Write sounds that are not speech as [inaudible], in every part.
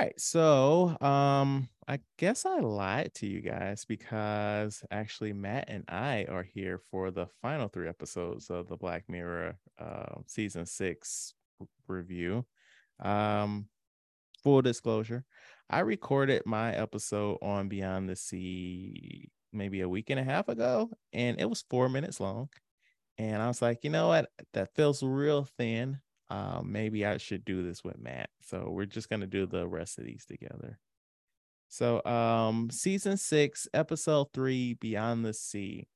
right. So, um, I guess I lied to you guys because actually Matt and I are here for the final three episodes of the Black Mirror uh, season six review. Um, full disclosure, I recorded my episode on Beyond the Sea maybe a week and a half ago, and it was four minutes long. And I was like, you know what? That feels real thin. Um, maybe I should do this with Matt. So we're just gonna do the rest of these together. So um season six, episode three, Beyond the Sea.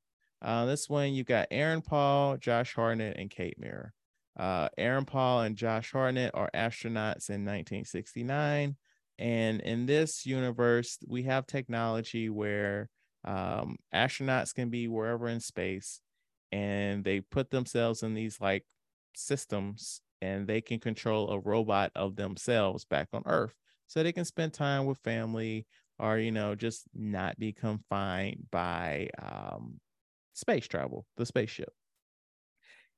Uh, this one you got Aaron Paul, Josh Hartnett, and Kate Mara. Uh, Aaron Paul and Josh Hartnett are astronauts in 1969. And in this universe, we have technology where um, astronauts can be wherever in space and they put themselves in these like systems and they can control a robot of themselves back on Earth so they can spend time with family or, you know, just not be confined by um, space travel, the spaceship.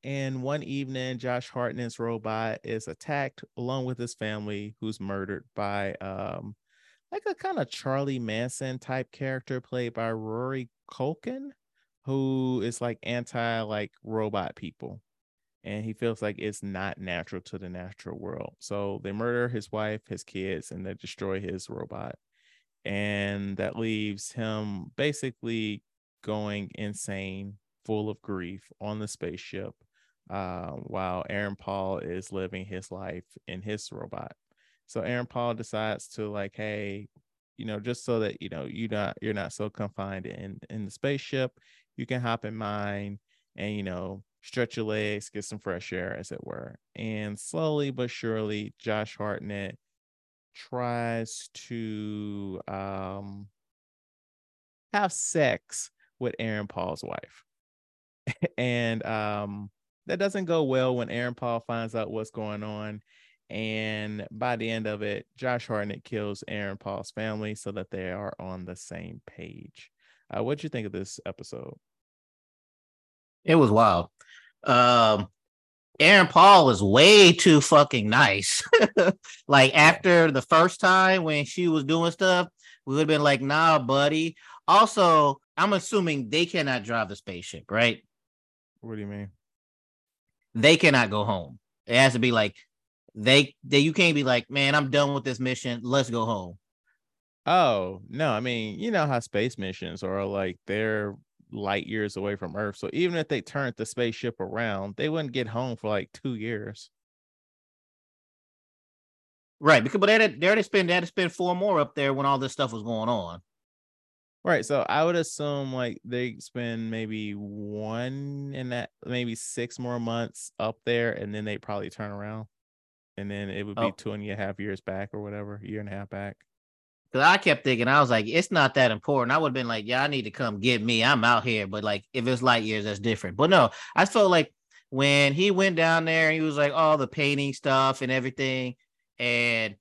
And one evening, Josh Hartnett's robot is attacked along with his family, who's murdered by um, like a kind of Charlie Manson type character played by Rory Culkin, who is like anti like robot people. And he feels like it's not natural to the natural world. So they murder his wife, his kids, and they destroy his robot. And that leaves him basically going insane, full of grief on the spaceship uh, while Aaron Paul is living his life in his robot. So Aaron Paul decides to like, hey, you know, just so that you know you not you're not so confined in in the spaceship, you can hop in mine and you know stretch your legs, get some fresh air, as it were. And slowly but surely, Josh Hartnett tries to um have sex with Aaron Paul's wife. [laughs] and um that doesn't go well when Aaron Paul finds out what's going on. And by the end of it, Josh Hartnett kills Aaron Paul's family so that they are on the same page. Uh, what'd you think of this episode? It was wild. Um, Aaron Paul was way too fucking nice. [laughs] like after the first time when she was doing stuff, we would have been like, nah, buddy. Also, I'm assuming they cannot drive the spaceship, right? What do you mean? they cannot go home. It has to be like they they you can't be like, man, I'm done with this mission. Let's go home. Oh, no. I mean, you know how space missions are like they're light years away from Earth. So even if they turned the spaceship around, they wouldn't get home for like two years. Right, because but they had, they had to spend they had to spend four more up there when all this stuff was going on. Right. So I would assume like they spend maybe one and that maybe six more months up there and then they probably turn around. And then it would be oh. two and a half years back or whatever, year and a half back. Cause I kept thinking, I was like, it's not that important. I would have been like, yeah, I need to come get me. I'm out here. But like, if it's light years, that's different. But no, I felt like when he went down there, he was like all the painting stuff and everything. And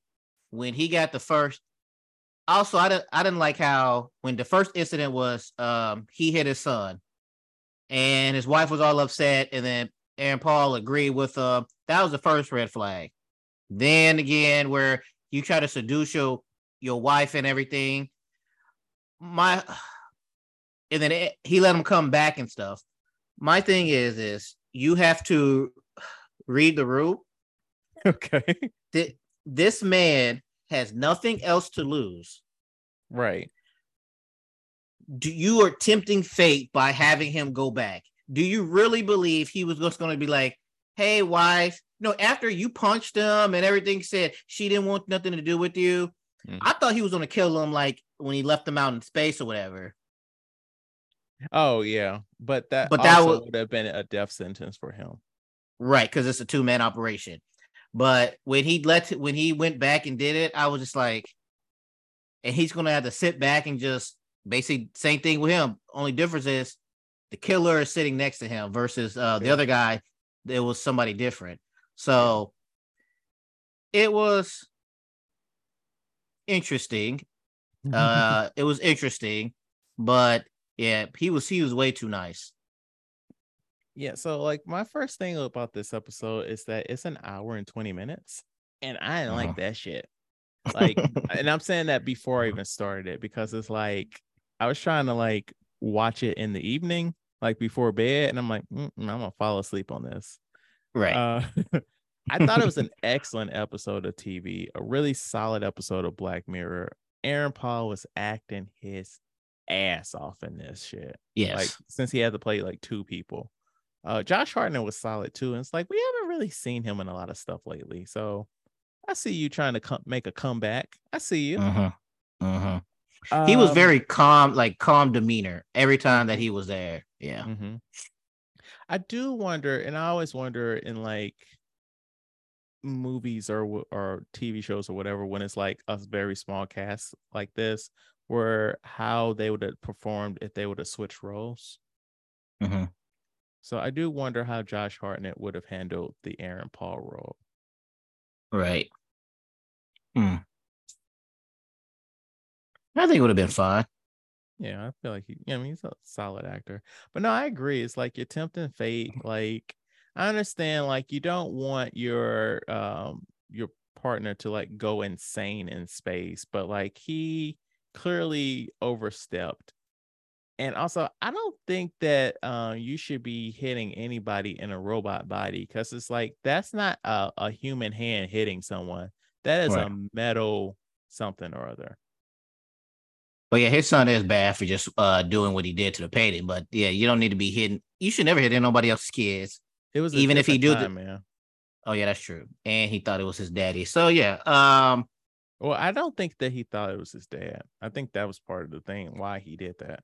when he got the first also I didn't I didn't like how when the first incident was um he hit his son and his wife was all upset and then Aaron Paul agreed with uh that was the first red flag. Then again where you try to seduce your your wife and everything my and then it, he let him come back and stuff. My thing is is you have to read the room. [laughs] Okay. This man has nothing else to lose. Right. Do you are tempting fate by having him go back? Do you really believe he was just going to be like, "Hey, wife, no"? After you punched him and everything, said she didn't want nothing to do with you. Mm. I thought he was going to kill him, like when he left him out in space or whatever. Oh yeah, but that but that would, would have been a death sentence for him, right? Because it's a two man operation. But when he let when he went back and did it, I was just like, and he's gonna have to sit back and just basically same thing with him. Only difference is the killer is sitting next to him versus uh, the other guy. It was somebody different. So it was interesting. [laughs] Uh, it was interesting, but yeah, he was he was way too nice. Yeah, so like my first thing about this episode is that it's an hour and 20 minutes, and I didn't uh-huh. like that shit. Like, [laughs] and I'm saying that before I even started it because it's like I was trying to like watch it in the evening, like before bed, and I'm like, I'm gonna fall asleep on this. right. Uh, [laughs] I thought it was an excellent episode of TV, a really solid episode of Black Mirror. Aaron Paul was acting his ass off in this shit. yes. Like since he had to play like two people. Uh Josh Hartnett was solid too. And it's like we haven't really seen him in a lot of stuff lately. So I see you trying to come make a comeback. I see you. Mhm. Mhm. he was Um, very calm, like calm demeanor every time that he was there. Yeah. mhm. I do wonder, and I always wonder in like movies or or TV shows or whatever when it's like a very small cast like this, where how they would have performed if they would have switched roles. Mhm. So I do wonder how Josh Hartnett would have handled the Aaron Paul role. Right. Hmm. I think it would have been fine. Yeah, I feel like he, I mean, he's a solid actor. But no, I agree. It's like you're tempting fate. Like, I understand, like, you don't want your um your partner to like go insane in space, but like he clearly overstepped. And also, I don't think that uh, you should be hitting anybody in a robot body because it's like that's not a, a human hand hitting someone. That is Right. a metal something or other. But yeah, his son is bad for just uh doing what he did to the painting. But yeah, you don't need to be hitting. You should never hit anybody else's kids. It was Even if he do time, man. Oh yeah, that's true. And he thought it was his daddy. So yeah, um, Well, I don't think that he thought it was his dad. I think that was part of the thing why he did that.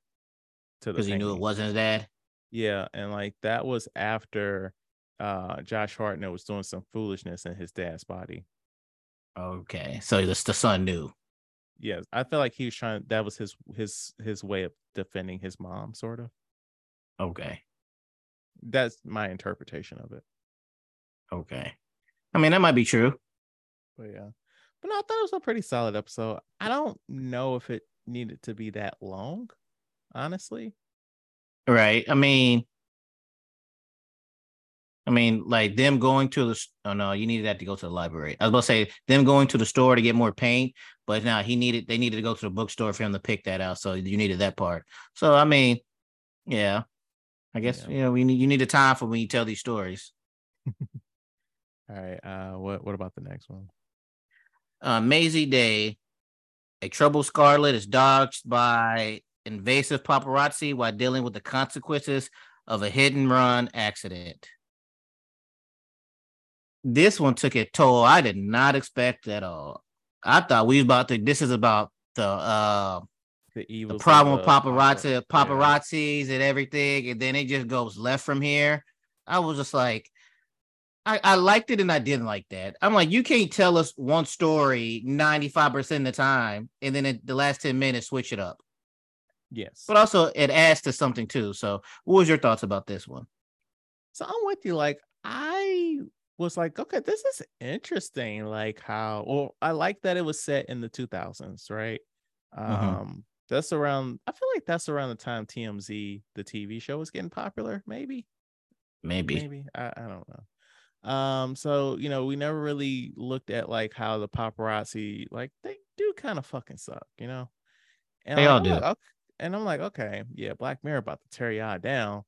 To the because he knew it wasn't his dad. Yeah, and like that was after uh Josh Hartnett was doing some foolishness in his dad's body. Okay, so the, the son knew. Yes, I feel like he was trying. That was his his his way of defending his mom, sort of. Okay, That's my interpretation of it. okay. I mean, that might be true. But yeah, but no, I thought it was a pretty solid episode. I don't know if it needed to be that long, honestly. Right. I mean, I mean, like them going to the. Oh no, you needed that to go to the library. I was about to say them going to the store to get more paint, but now he needed. They needed to go to the bookstore for him to pick that out. So you needed that part. So I mean, yeah, I guess Yeah. you know we need you need a time for when you tell these stories. [laughs] All right. Uh, what what about the next one? uh, Mazey Day, a troubled Scarlet is dodged by invasive paparazzi while dealing with the consequences of a hit and run accident. This one took a toll I did not expect at all. I thought we was about to. This is about the uh The the problem with paparazzi, paparazzis and everything, and then it just goes left from here. I was just like, I, I liked it and I didn't like that. I'm like, you can't tell us one story 95% of the time, and then in the last 10 minutes switch it up. Yes. But also it adds to something too. So what was your thoughts about this one? So I'm with you. Like I was like, okay, this is interesting. Like how well I like that it was set in the 2000s, right? Mhm. Um, that's around. I feel like that's around the time TMZ, the TV show, was getting popular. Maybe, Maybe. maybe I, I don't know. Um, so you know, we never really looked at like how the paparazzi, like they do kind of fucking suck, you know. And They I'm all like, do. "Okay," and I'm like, okay, yeah, Black Mirror about to tear y'all down.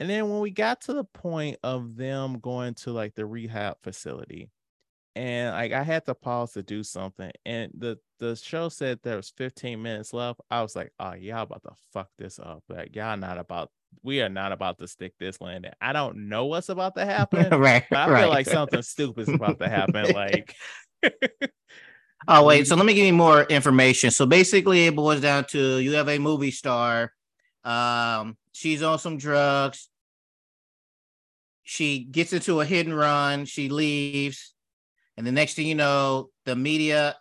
And then when we got to the point of them going to like the rehab facility, and like I had to pause to do something, and the the show said there was 15 minutes left. I was like, oh, y'all about to fuck this up. Like y'all not about, we are not about to stick this landing. I don't know what's about to [laughs] happen. right. I right. feel like something stupid is about to happen. [laughs] Like, [laughs] Oh wait, so let me give you more information. So basically, it boils down to you have a movie star. Um, she's on some drugs. She gets into a hit and run. She leaves, and the next thing you know, the media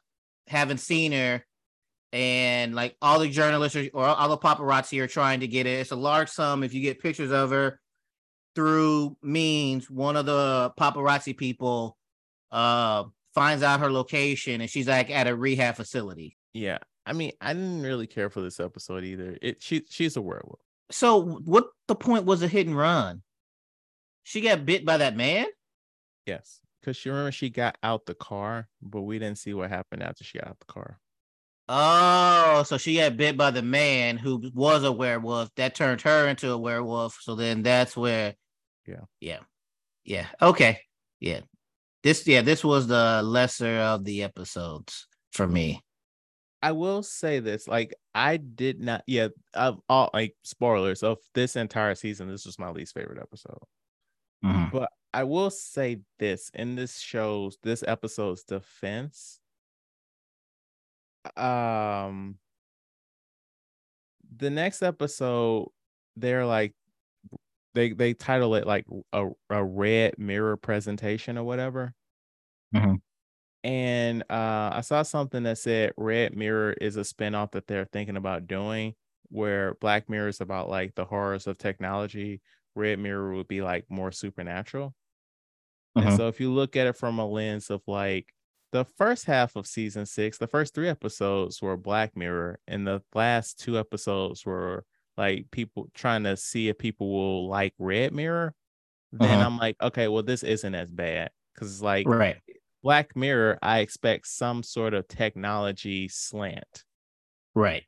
haven't seen her, and like all the journalists are, or all the paparazzi are trying to get it. It's a large sum if you get pictures of her through means. One of the paparazzi people uh finds out her location and she's like at a rehab facility. yeah. I mean, I didn't really care for this episode either. It she she's a werewolf. So what the point was a hit and run? She got bit by that man? Yes. Because she remember she got out the car, but we didn't see what happened after she got out the car. Oh, so she got bit by the man who was a werewolf. That turned her into a werewolf. So then that's where, Yeah. yeah, yeah. Okay, yeah. This, yeah, this was the lesser of the episodes for me. I will say this, like I did not, yeah, of all like spoilers of this entire season, this was my least favorite episode. Mhm. But I will say this in this show's this episode's defense. Um the next episode, they're like they they title it like a, a red mirror presentation or whatever. Mhm. And uh I saw something that said Red Mirror is a spinoff that they're thinking about doing where Black Mirror is about like the horrors of technology. Red Mirror would be like more supernatural. And Mhm. so if you look at it from a lens of like the first half of season six, the first three episodes were Black Mirror, and the last two episodes were like people trying to see if people will like Red Mirror. Then Uh-huh. I'm like, okay, well, this isn't as bad because it's like Right. Black Mirror, I expect some sort of technology slant. Right.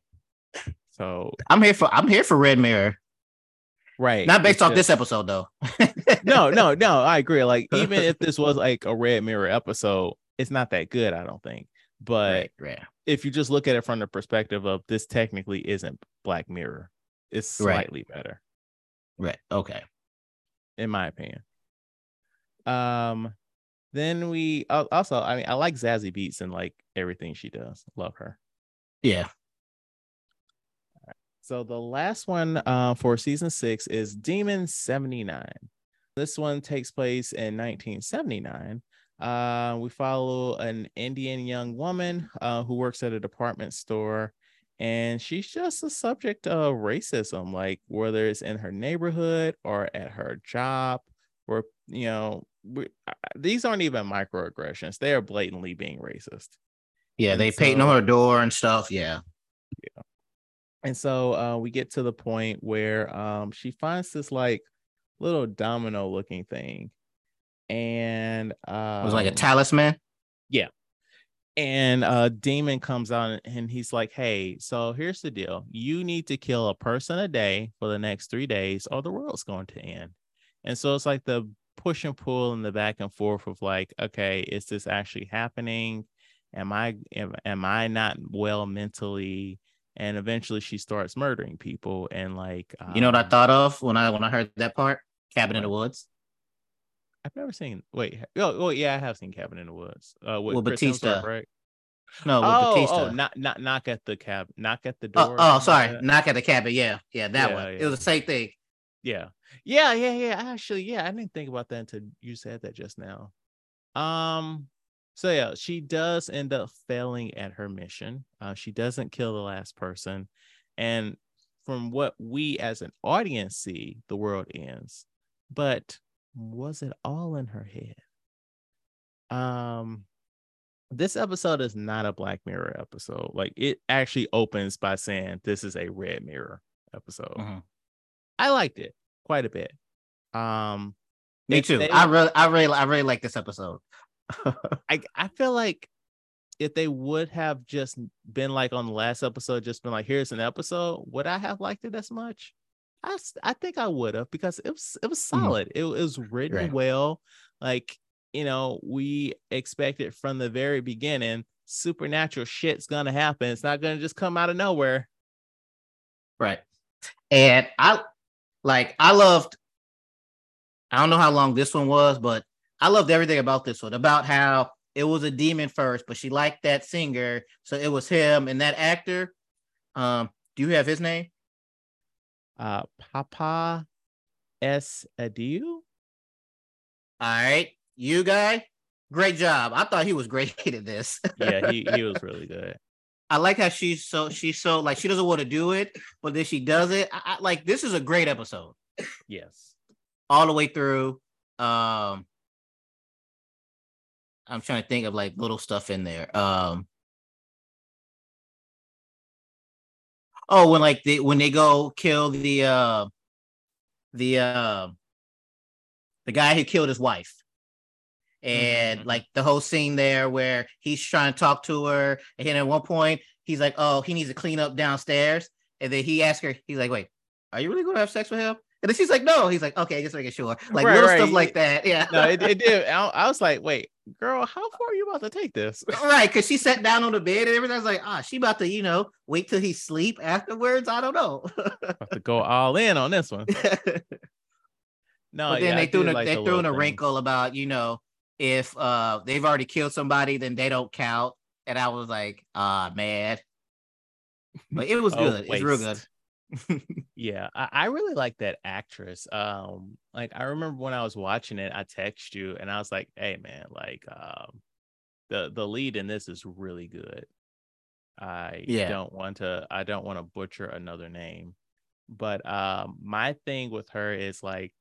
So I'm here for I'm here for Red Mirror. Right, Not based it's off just- this episode though. [laughs] no, no, no. I agree. Like [laughs] even if this was like a Red Mirror episode, it's not that good. I don't think. But right, right. if you just look at it from the perspective of this technically isn't Black Mirror, it's Right. slightly better Right. Okay. in my opinion. Um, then we also, I mean, I like Zazie Beetz and like everything she does. Love her. Yeah. So the last one uh, for season six is Demon 79. This one takes place in 1979. Uh, we follow an Indian young woman uh, who works at a department store, and she's just a subject of racism, like whether it's in her neighborhood or at her job, or you know, we, these aren't even microaggressions; they are blatantly being racist. Yeah. And They so- on her door and stuff. Yeah. And so uh, we get to the point where um, she finds this like little domino looking thing. And uh, It was like a talisman. Yeah. And uh demon comes out and he's like hey so here's the deal you need to kill a person a day for the next three days or the world's going to end and so it's like the push and pull and the back and forth of like okay is this actually happening am i am, am i not well mentally and eventually she starts murdering people and like You know what I um, thought of when I when I heard that part? Cabin in the Woods. i've never seen wait oh, oh yeah i have seen cabin in the woods uh with With Batista. Hemsworth, right No, with oh, Batista. oh, knock, knock, knock at the cab, knock at the Oh, door. or oh, sorry. that. Knock at the cabin. Yeah, yeah, that Yeah, one. yeah. It was the same thing. Yeah, yeah, yeah, yeah. Actually, yeah, I didn't think about that until you said that just now. Um, so yeah, she does end up failing at her mission. Uh, she doesn't kill the last person, and from what we as an audience see, the world ends. But was it all in her head? Um, this episode is not a Black Mirror episode. Like it actually opens by saying this is a Red Mirror episode. Mhm. I liked it quite a bit. Um, Me too. they- I really, I really, I really like this episode. [laughs] I I feel like if they would have just been like on the last episode, just been like, here's an episode, would I have liked it as much? I, I think I would have because it was it was mm. solid. It, was written Right. well. Like you know, we expected from the very beginning, supernatural shit's gonna happen. It's not gonna just come out of nowhere. Right. And I like I loved I don't know how long this one was, but I loved everything about this one. About how it was a demon first, but she liked that singer, so it was him and that actor. Um, do you have his name? Uh, Papa S Adiu. All right, you guy, great job. I thought he was great [laughs] at this. Yeah, he he was [laughs] really good. I like how she's so she's so like she doesn't want to do it, but then she does it. I, I, like this is a great episode Yes. all the way through. Um, I'm trying to think of like little stuff in there. Um, oh, when like they when they go kill the uh the uh the guy who killed his wife, and Mhm. like the whole scene there where he's trying to talk to her, and at one point he's like, "Oh, he needs to clean up downstairs," and then he asks her, he's like, "Wait, are you really going to have sex with him?" And then she's like, "No." He's like, "Okay, just making sure." Like Right, little right. stuff like that. Yeah. no, it, it did. [laughs] I, I was like, wait, girl, how far are you about to take this? [laughs] right, because she sat down on the bed and everything. I was like, ah, she about to, you know, wait till he sleep afterwards. I don't know. [laughs] about to go all in on this one. No, but then yeah, they threw in a, like they the threw in a wrinkle about, you know, if uh they've already killed somebody, then they don't count. And I was like, ah, man. But it was Oh, good. It's real good. [laughs] Yeah, I, I really like that actress. Um, like I remember when I was watching it, I text you and I was like, "Hey, man, like, um, the the lead in this is really good." I Yeah. don't want to. I don't want to butcher another name, but um, my thing with her is like,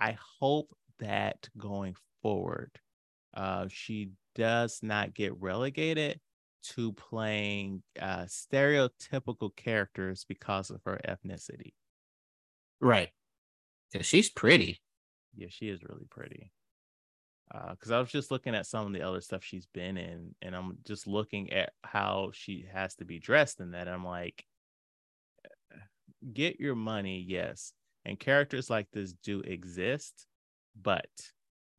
I hope that going forward, uh, she does not get relegated to playing uh, stereotypical characters because of her ethnicity. Right. Because she's pretty. Yeah, she is really pretty. Because I was just looking at some of the other stuff she's been in, and I'm just looking at how she has to be dressed in that. I'm like, get your money, yes. And characters like this do exist, but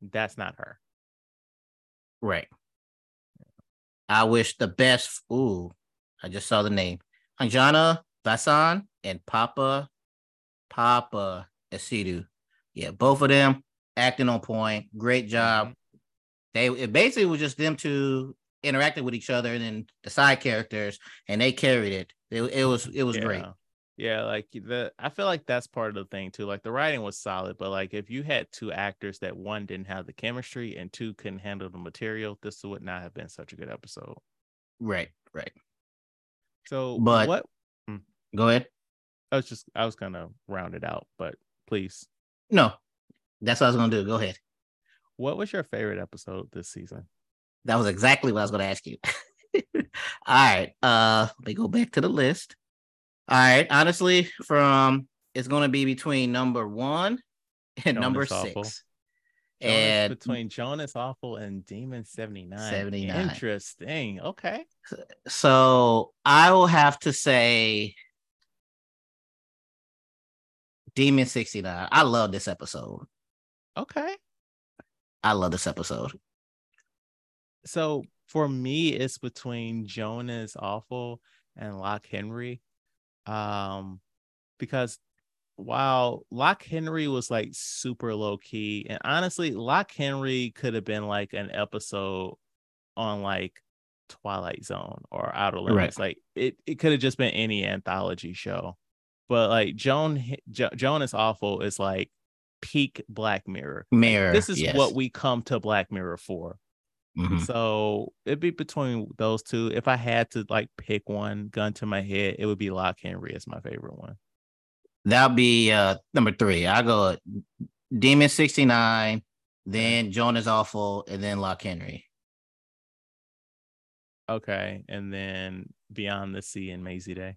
that's not her. Right. I wish the best. Ooh, I just saw the name. Anjana Vasan and Paapa Paapa Essiedu. Yeah, both of them acting on point. Great job. Mm-hmm. They it basically was just them two interacting with each other and then the side characters, and they carried it. It, it was it was great. Yeah. Like the I feel like that's part of the thing too. Like the writing was solid, but like if you had two actors that one didn't have the chemistry and two couldn't handle the material, this would not have been such a good episode. Right, right. So, But- what Go ahead. I was just I was gonna round it out, but please, No, that's what I was gonna do. Go ahead. what was your favorite episode this season? That was exactly what I was going to ask you. [laughs] All right. Uh, let me go back to the list. All right. Honestly, from it's going to be between number one and Jonas number six. Jonas, And between Joan is Awful and Demon 79. 79. Interesting. Okay. so I will have to say Demon 69. I love this episode. Okay. I love this episode. so for me it's between Joan is Awful and Loch Henry um because while Loch Henry was like super low key and honestly Loch Henry could have been like an episode on like twilight zone or outer Right. limits like it, it could have just been any anthology show but like joan jo- Joan is Awful is like peak black mirror Mirror. this is yes. what we come to black mirror for Mhm. so it'd be between those two. If I had to like pick one, gun to my head, it would be Loch Henry as my favorite one. That'll be uh number three. I go Demon 69, then Joan is Awful, and then Loch Henry. Okay, and then Beyond the Sea and Mazey Day.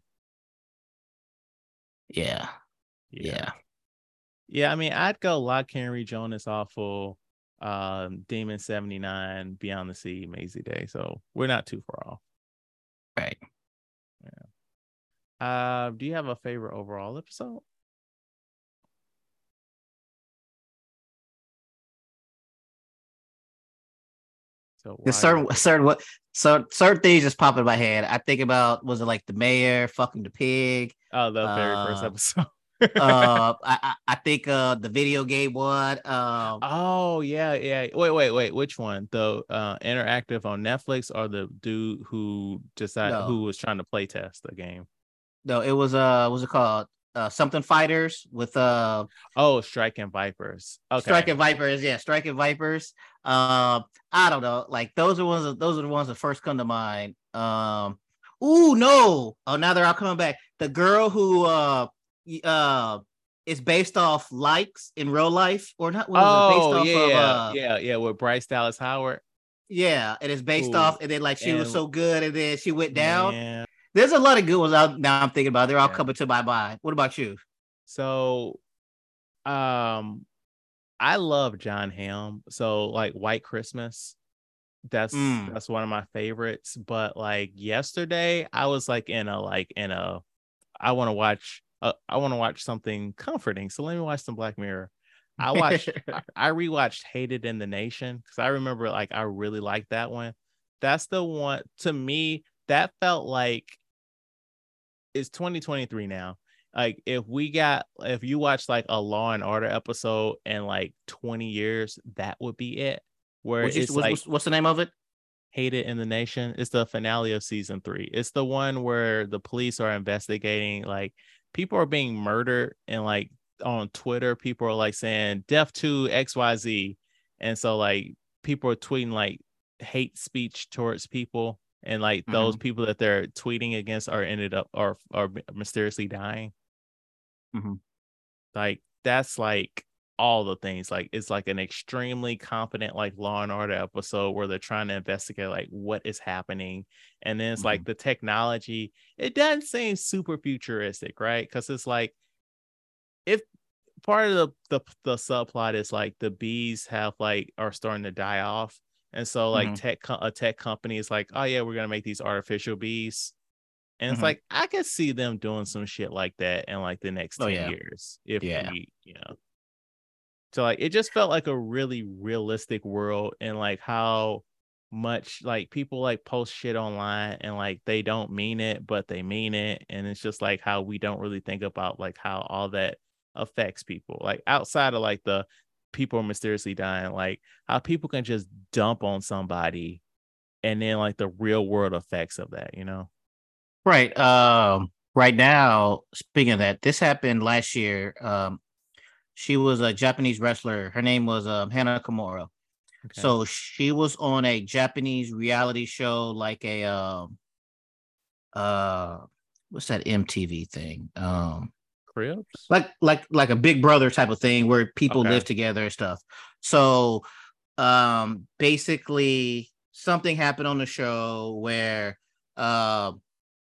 Yeah. Yeah. yeah. I mean, I'd go Lock Henry, Joan is Awful, um, Demon seventy nine, Beyond the Sea, Mazey Day. So we're not too far off. Right. Yeah. Uh, do you have a favorite overall episode? So There's certain certain what so certain things just pop in my head. I think about was it like the mayor fucking the pig? Oh, the very first Uh, episode. [laughs] Uh I, I think uh the video game one. Um oh yeah, yeah. Wait, wait, wait. Which one? The uh interactive on Netflix or the dude who decided No. who was trying to play test the game? no, it was uh what's it called? Uh something fighters with uh Oh, Striking Vipers. Okay. Striking Vipers, yeah, Striking Vipers. Um, I don't know, like those are ones. Of, those are the ones that first come to mind. Um, ooh, no, oh, now they're all coming back. The girl who uh uh is based off likes in real life, or not? What is it? Oh Based off yeah, of, uh, yeah, yeah. With Bryce Dallas Howard. yeah, and it's based Ooh, off, and then like she was so good, and then she went down. Man. There's a lot of good ones out now. I'm thinking about. They're all Yeah. coming to my mind. What about you? So, um, I love Jon Hamm. So like White Christmas, that's Mm. that's one of my favorites. But like yesterday, I was like in a like in a I want to watch uh, I want to watch something comforting. So let me watch some Black Mirror. I watched I, [laughs] rewatched Hated in the Nation because I remember like I really liked that one. That's the one to me that felt like it's 2023 now. Like if we got if you watch like a Law and Order episode in like 20 years, that would be it. Where it's like what's- what's the name of it? Hated in the Nation. It's the finale of season three. It's the one where the police are investigating, like people are being murdered, and like on Twitter, people are like saying death to XYZ. And so like people are tweeting like hate speech towards people, and like those people that they're tweeting against are ended up are are mysteriously dying. Mhm. Like that's like all the things like it's like an extremely competent like law and order episode where they're trying to investigate like what is happening and then it's like the technology it doesn't seem super futuristic right because it's like if part of the, the the subplot is like the bees have like are starting to die off and so like Mhm. tech a tech company is like oh yeah we're gonna make these artificial bees and it's Mhm. like i could see them doing some shit like that in like the next Oh, 10 yeah. years if Yeah. we you know so like it just felt like a really realistic world and like how much like people like post shit online and like they don't mean it but they mean it and it's just like how we don't really think about like how all that affects people like outside of like the people are mysteriously dying like how people can just dump on somebody and then like the real world effects of that you know Right. Um, right now, speaking of that, this happened last year. Um, she was a Japanese wrestler. Her name was um, Hana Kimura. Okay. So she was on a Japanese reality show, like a um, uh, what's that MTV thing? Um, cribs like like like a Big Brother type of thing where people Okay. live together and stuff. So um basically something happened on the show where uh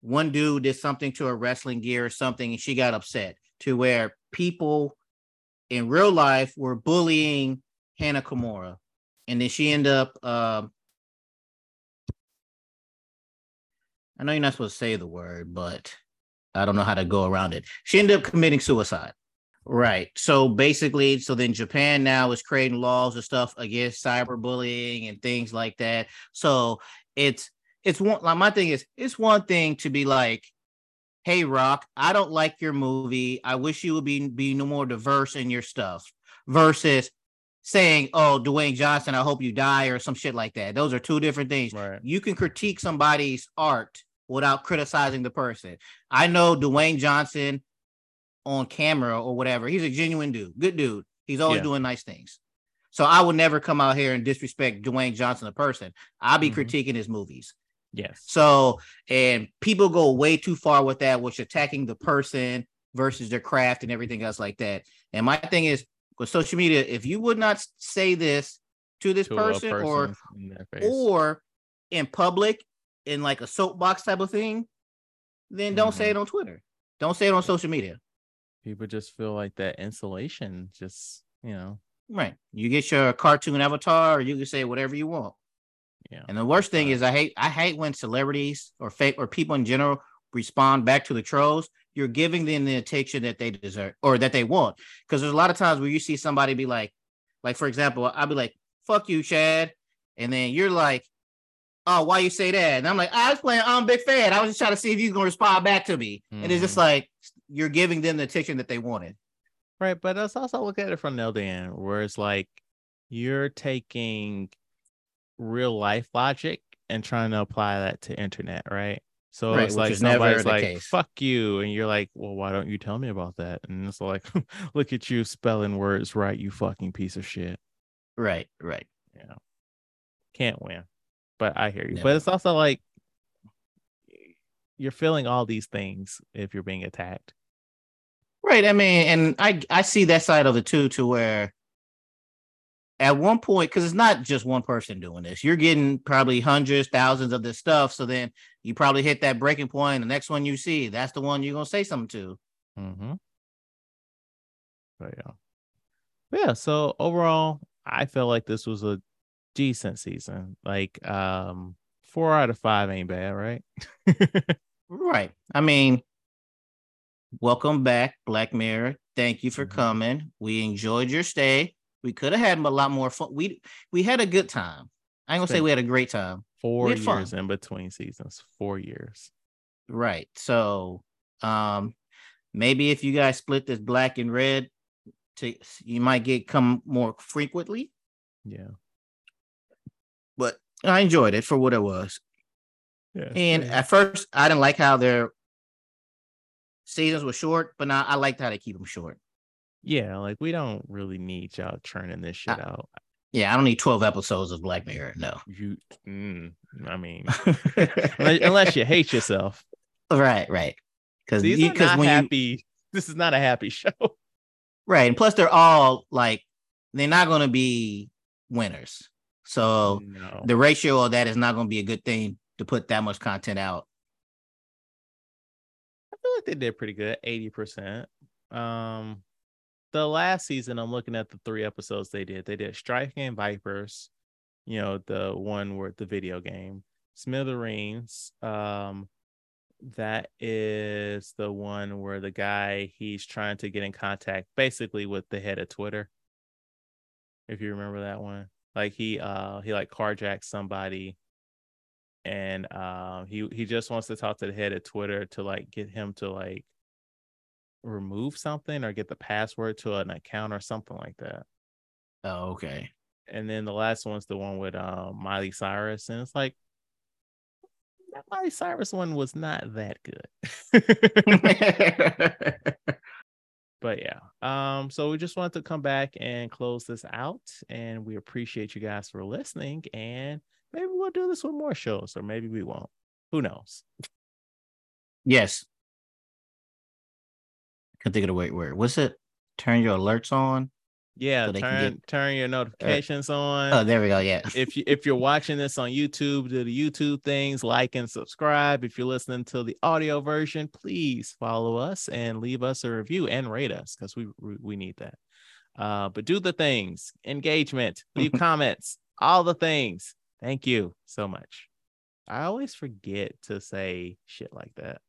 one dude did something to her wrestling gear or something and she got upset to where people in real life were bullying Hana Kimura. And then she ended up um I know you're not supposed to say the word, but I don't know how to go around it. She ended up committing suicide. Right. So basically, so then Japan now is creating laws and stuff against cyberbullying and things like that. So it's it's one like my thing is it's one thing to be like, hey Rock, I don't like your movie. I wish you would be be no more diverse in your stuff versus saying, Oh, Dwayne Johnson, I hope you die, or some shit like that. Those are two different things right you can critique somebody's art without criticizing the person. I know Dwayne Johnson on camera or whatever. He's a genuine dude, good dude. He's always Yeah. doing nice things. So I would never come out here and disrespect Dwayne Johnson, the person. I'll be Mhm. critiquing his movies. Yes So, and people go way too far with that, which attacking the person versus their craft and everything else like that. And my thing is with social media, if you would not say this to this to a person, or in or in public in like a soapbox type of thing, then don't say Mhm. it on Twitter. Don't say it on social media. people just feel like that insulation just you know Right. You get your cartoon avatar, or you can say whatever you want. Yeah And the worst thing is I hate I hate when celebrities or fake or people in general respond back to the trolls. You're giving them the attention that they deserve or that they want. Because there's a lot of times where you see somebody be like, like for example, I'll be like, fuck you, Chad. And then you're like, oh, why you say that? And I'm like, I was playing, I'm a big fan. I was just trying to see if he's gonna respond back to me. And it's just Mhm. like you're giving them the attention that they wanted. Right, but let's also look at it from the other end, where it's like you're taking real life logic and trying to apply that to internet, right? So Right, it's like somebody's like, case. "Fuck you," and you're like, "Well, why don't you tell me about that?" And it's like, [laughs] "Look at you spelling words right, you fucking piece of shit." Right, right. Yeah, can't win. But I hear you. Never. But it's also like you're feeling all these things if you're being attacked. Right. I mean, and I I see that side of it too, to where at one point, because it's not just one person doing this, you're getting probably hundreds, thousands of this stuff. So then you probably hit that breaking point. The next one you see, that's the one you're gonna say something to. Mm-hmm. But yeah. yeah, so overall, I felt like this was a decent season. Like um four out of five ain't bad, right? right. I mean, welcome back, Black Mirror. Thank you for Mhm. coming. We enjoyed your stay. We could have had a lot more fun. We we had a good time. I ain't gonna say we had a great time. Four had fun. years in between seasons. Four years. Right. So um maybe if you guys split this black and red to you might get come more frequently. Yeah. But I enjoyed it for what it was. Yeah. And same. at first I didn't like how their seasons were short, but now I liked how they keep them short. Yeah, like we don't really need y'all churning this shit out. Yeah, I don't need 12 episodes of Black Mirror. No. You mm, I mean [laughs] unless, you hate yourself. right, right. Because These you are not when you happy. [laughs] This is not a happy show. [laughs] right, and plus they're all like they're not gonna be winners. So no. the ratio of that is not gonna be a good thing to put that much content out. I feel like they did pretty good, 80%. Um the last season, I'm looking at the three episodes they did. They did Striking Vipers, you know, the one where the video game, Smithereens. Um, that is the one where the guy he's trying to get in contact basically with the head of Twitter. If you remember that one. Like he uh he like carjacks somebody and um he he just wants to talk to the head of Twitter to like get him to like remove something or get the password to an account or something like that. Oh, okay. And then the last one's the one with um Miley Cyrus, and it's like that Miley Cyrus one was not that good. [laughs] [laughs] but yeah, um, so we just wanted to come back and close this out, and we appreciate you guys for listening, and maybe we'll do this with more shows, or maybe we won't. Who knows? yes. Can think of the wait word. What's it? Turn your alerts on. Yeah, So turn get- turn your notifications on. Oh, there we go. Yeah. if you if you're watching this on YouTube, do the YouTube things, like and subscribe. If you're listening to the audio version, please follow us and leave us a review and rate us because we, we we need that. Uh, but do the things, engagement, [laughs] leave comments, all the things. Thank you so much. I always forget to say shit like that.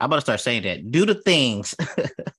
I'm to start saying that. Do the things. [laughs]